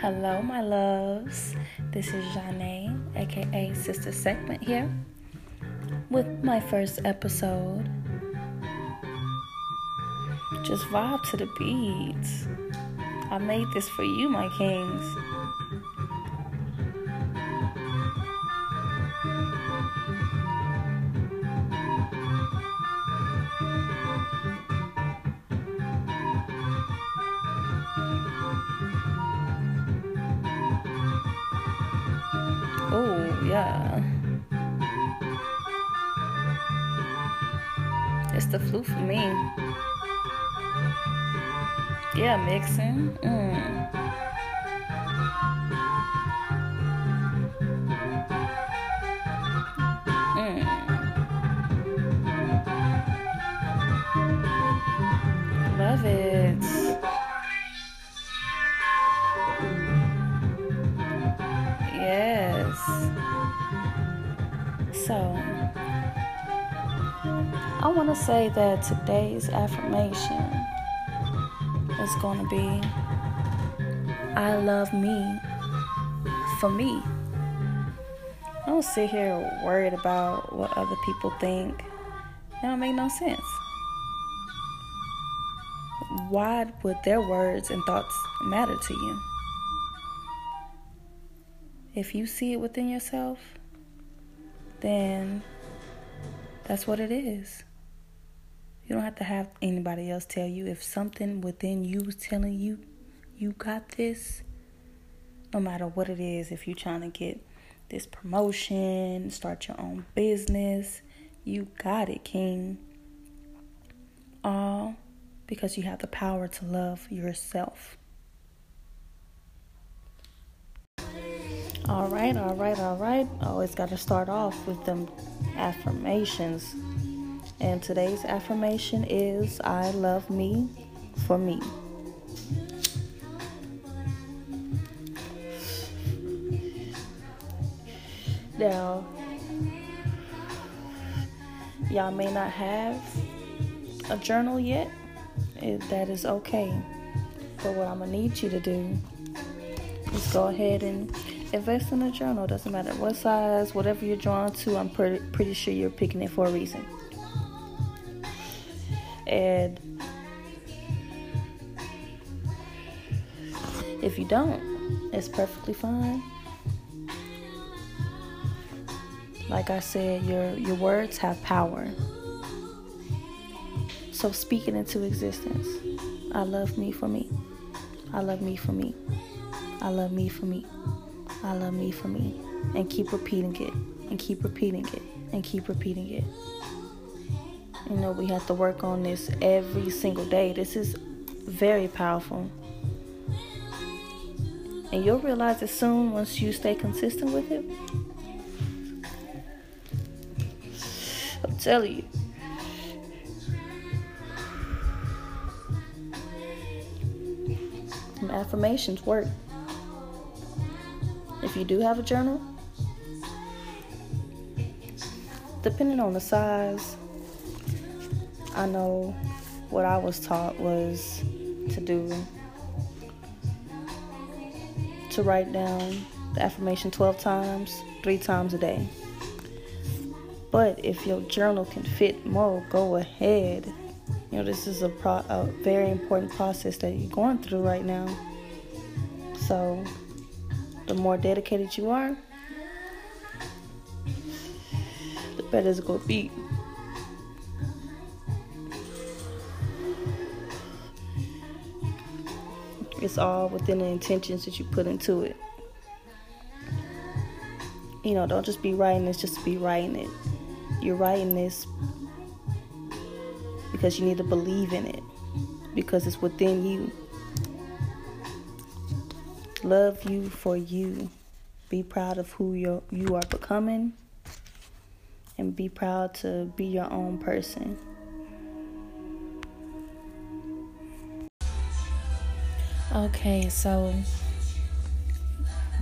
Hello, my loves. This is Janae, aka Sister Segment, here with my first episode. Just vibe to the beats. I made this for you, my kings. Yeah. It's the flu for me. Yeah, mixing. Mm. Mm. Love it. Say that today's affirmation is going to be I love me for me. I don't sit here worried about what other people think. That don't make no sense. Why would their words and thoughts matter to you? If you see it within yourself, then that's what it is. You don't have to have anybody else tell you. If something within you is telling you, you got this, no matter what it is, if you're trying to get this promotion, start your own business, you got it, King. All because you have the power to love yourself. All right, all right, all right. Always got to start off with them affirmations. And today's affirmation is I love me for me. Now, y'all may not have a journal yet. It, that is okay. But what I'm going to need you to do is go ahead and invest in a journal. Doesn't matter what size, whatever you're drawn to, I'm pretty, pretty sure you're picking it for a reason. And if you don't, it's perfectly fine. Like I said, your your words have power. So speaking into existence. I love me for me. I love me for me. I love me for me. I love me for me. And keep repeating it. And keep repeating it. And keep repeating it. You know, we have to work on this every single day. This is very powerful. And you'll realize it soon once you stay consistent with it. I'm telling you. Some affirmations work. If you do have a journal, depending on the size, I know what I was taught was to do to write down the affirmation 12 times, three times a day. But if your journal can fit more, go ahead. You know, this is a, pro- a very important process that you're going through right now. So, the more dedicated you are, the better it's going to be. It's all within the intentions that you put into it. You know, don't just be writing this just to be writing it. You're writing this because you need to believe in it, because it's within you. Love you for you. Be proud of who you you are becoming, and be proud to be your own person. Okay, so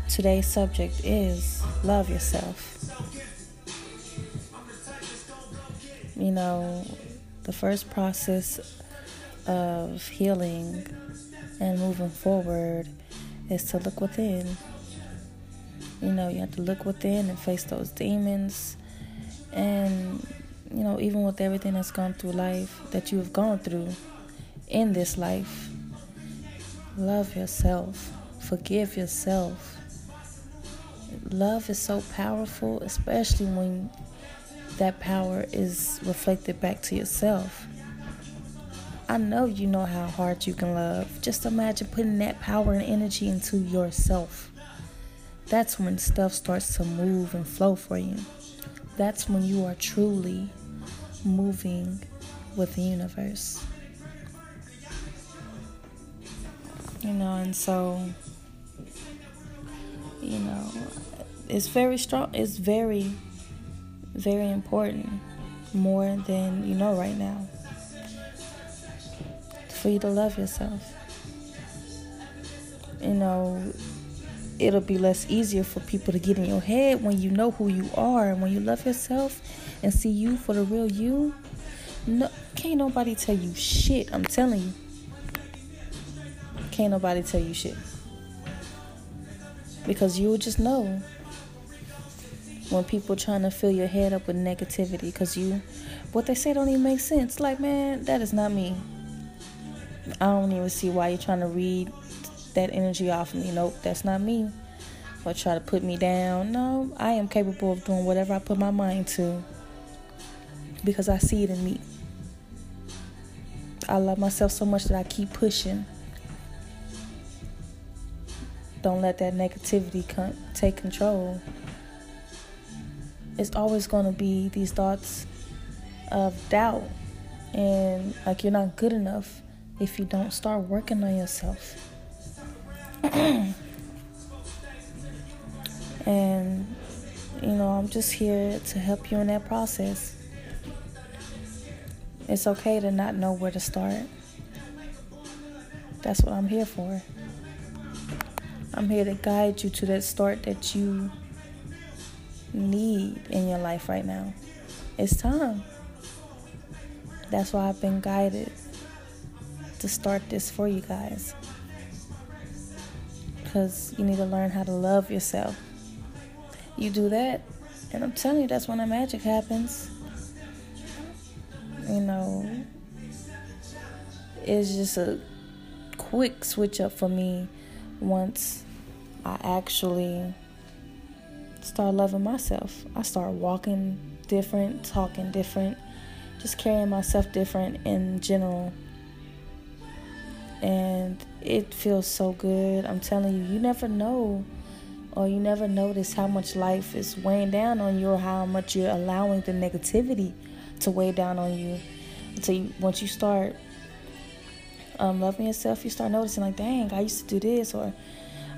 today's subject is love yourself. You know, the first process of healing and moving forward is to look within. You know, you have to look within and face those demons. And, you know, even with everything that's gone through life, that you have gone through in this life, love yourself, forgive yourself. Love is so powerful, especially when that power is reflected back to yourself. I know you know how hard you can love. Just imagine putting that power and energy into yourself. That's when stuff starts to move and flow for you. That's when you are truly moving with the universe. You know, and so, you know, it's very strong, it's very, very important, more than you know right now for you to love yourself. You know, it'll be less easier for people to get in your head when you know who you are and when you love yourself and see you for the real you. No, can't nobody tell you shit. I'm telling you. Can't nobody tell you shit. Because you'll just know when people trying to fill your head up with negativity because you what they say don't even make sense like man that is not me I don't even see why you're trying to read that energy off of me. Nope, that's not me. Or try to put me down. No, I am capable of doing whatever I put my mind to because I see it in me. I love myself so much that I keep pushing. Don't let that negativity con- take control. It's always going to be these thoughts of doubt and like you're not good enough if you don't start working on yourself. and, you know, I'm just here to help you in that process. It's okay to not know where to start. That's what I'm here for. I'm here to guide you to that start that you need in your life right now. It's time. That's why I've been guided to start this for you guys. Because you need to learn how to love yourself. You do that, and I'm telling you, that's when the magic happens. You know, it's just a quick switch up for me once I actually start loving myself. I start walking different, talking different, just carrying myself different in general and it feels so good. I'm telling you, you never know or you never notice how much life is weighing down on you or how much you're allowing the negativity to weigh down on you until you, once you start um, loving yourself, you start noticing like, dang, I used to do this or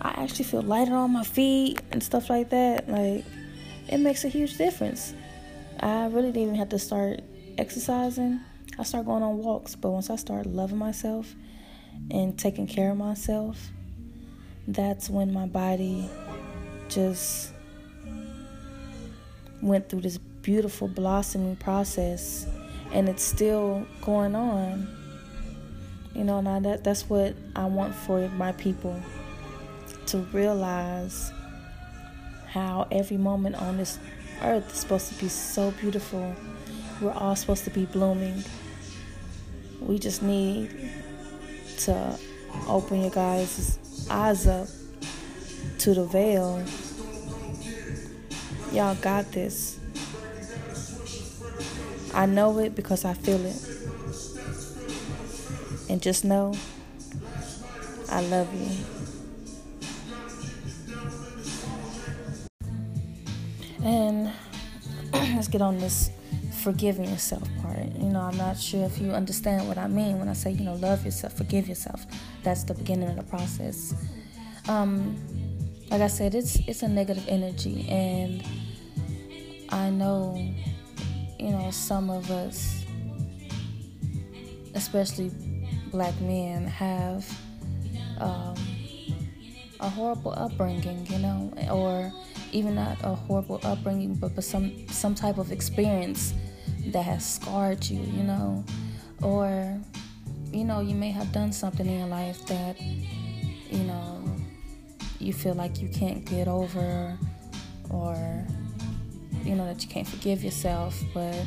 I actually feel lighter on my feet and stuff like that. Like, it makes a huge difference. I really didn't even have to start exercising. I start going on walks, but once I start loving myself and taking care of myself, that's when my body just went through this beautiful blossoming process and it's still going on. You know, now that that's what I want for my people to realize how every moment on this earth is supposed to be so beautiful. We're all supposed to be blooming. We just need to open your guys' eyes up to the veil. Y'all got this. I know it because I feel it. And just know I love you. And let's get on this forgiving yourself part. You know, I'm not sure if you understand what I mean when I say, you know, love yourself, forgive yourself. That's the beginning of the process. Um, like I said, it's it's a negative energy, and I know, you know, some of us, especially black men, have um, a horrible upbringing, you know, or even not a horrible upbringing, but, but some some type of experience that has scarred you, you know, or you know, you may have done something in your life that you know you feel like you can't get over or you know that you can't forgive yourself but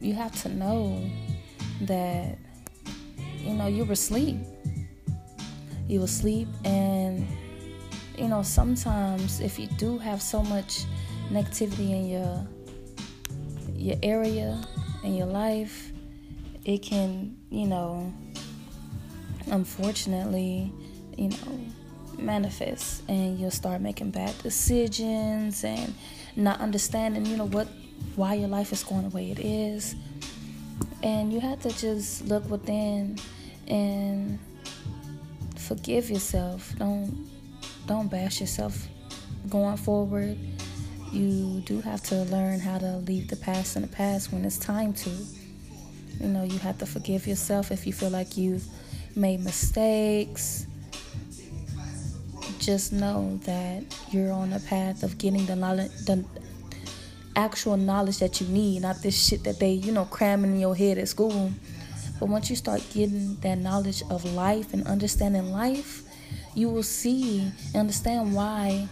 you have to know that you know you were asleep. You were asleep and you know sometimes if you do have so much negativity in your your area in your life it can you know unfortunately you know manifest and you'll start making bad decisions and not understanding you know what why your life is going the way it is. And you have to just look within and forgive yourself. Don't don't bash yourself going forward. You do have to learn how to leave the past in the past when it's time to. You know you have to forgive yourself if you feel like you've made mistakes. Just know that you're on a path of getting the knowledge, the actual knowledge that you need, not this shit that they, you know, cramming in your head at school. But once you start getting that knowledge of life and understanding life, you will see and understand why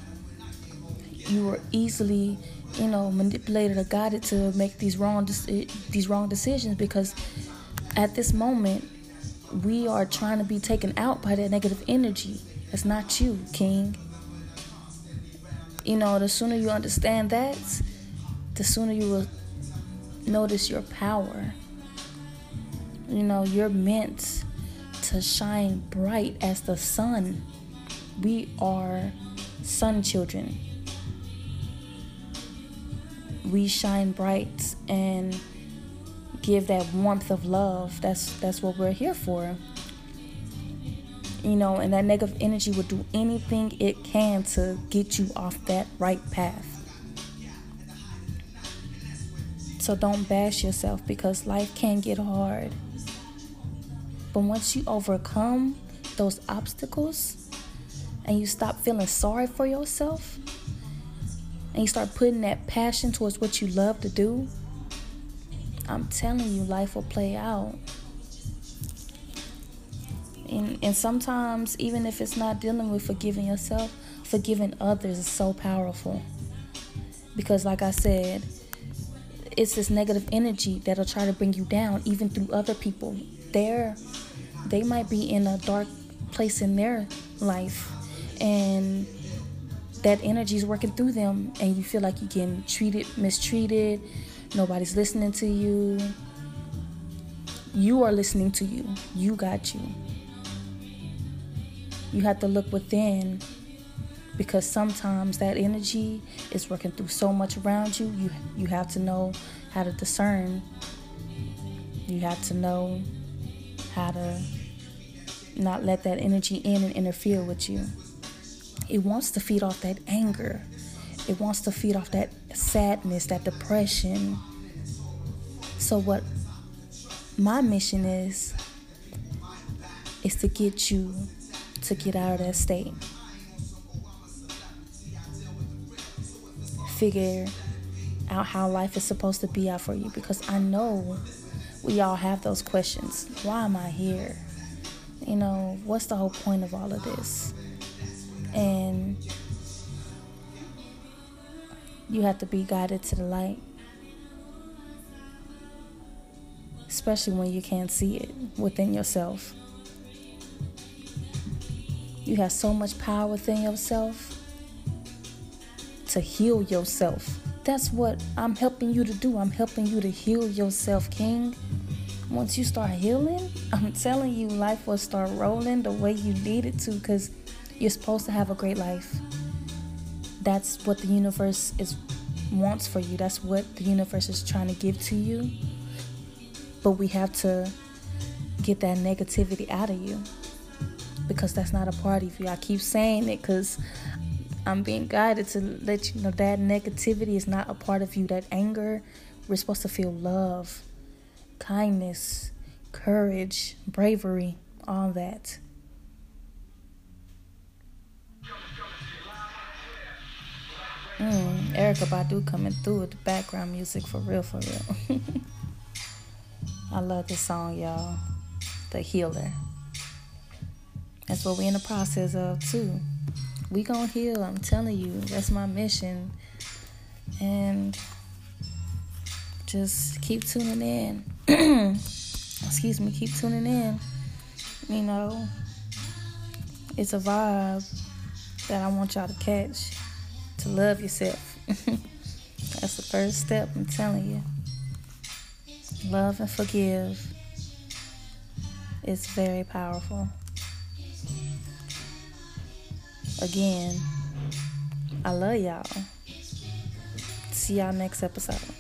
you were easily, you know, manipulated or guided to make these wrong these wrong decisions because at this moment we are trying to be taken out by that negative energy it's not you, King. You know, the sooner you understand that, the sooner you will notice your power. You know, you're meant to shine bright as the sun. We are sun children. We shine bright and give that warmth of love. That's that's what we're here for you know, and that negative energy will do anything it can to get you off that right path. So don't bash yourself because life can get hard. But once you overcome those obstacles and you stop feeling sorry for yourself and you start putting that passion towards what you love to do, I'm telling you, life will play out. And, and sometimes even if it's not dealing with forgiving yourself forgiving others is so powerful. Because like i said it's this negative energy that'll try to bring you down even through other people. They're they might be in a dark place in their life and that energy is working through them and you feel like you're getting treated mistreated nobody's listening to you you are listening to you you got you you have to look within because sometimes that energy is working through so much around you. You you have to know how to discern. You have to know how to not let that energy in and interfere with you. It wants to feed off that anger. It wants to feed off that sadness, that depression. So what my mission is is to get you to get out of that state. Figure out how life is supposed to be out for you because I know we all have those questions. Why am I here? You know, what's the whole point of all of this? And you have to be guided to the light. Especially when you can't see it within yourself. You have so much power within yourself to heal yourself. That's what I'm helping you to do. I'm helping you to heal yourself, King. Once you start healing, I'm telling you, life will start rolling the way you need it to because you're supposed to have a great life. That's what the universe is wants for you. That's what the universe is trying to give to you. But we have to get that negativity out of you because that's not a part of you. I keep saying it because I'm being guided to let you know that negativity is not a part of you. That anger, we're supposed to feel love, kindness, courage, bravery, all that. Mm, Erykah Badu coming through with the background music for real, for real. I love this song, y'all. The Healer. That's what we're in the process of too. we gonna heal. I'm telling you, that's my mission. And just keep tuning in. Excuse me, keep tuning in. You know, it's a vibe that I want y'all to catch to love yourself. That's the first step, I'm telling you. Love and forgive is very powerful. Again, I love y'all. See y'all next episode.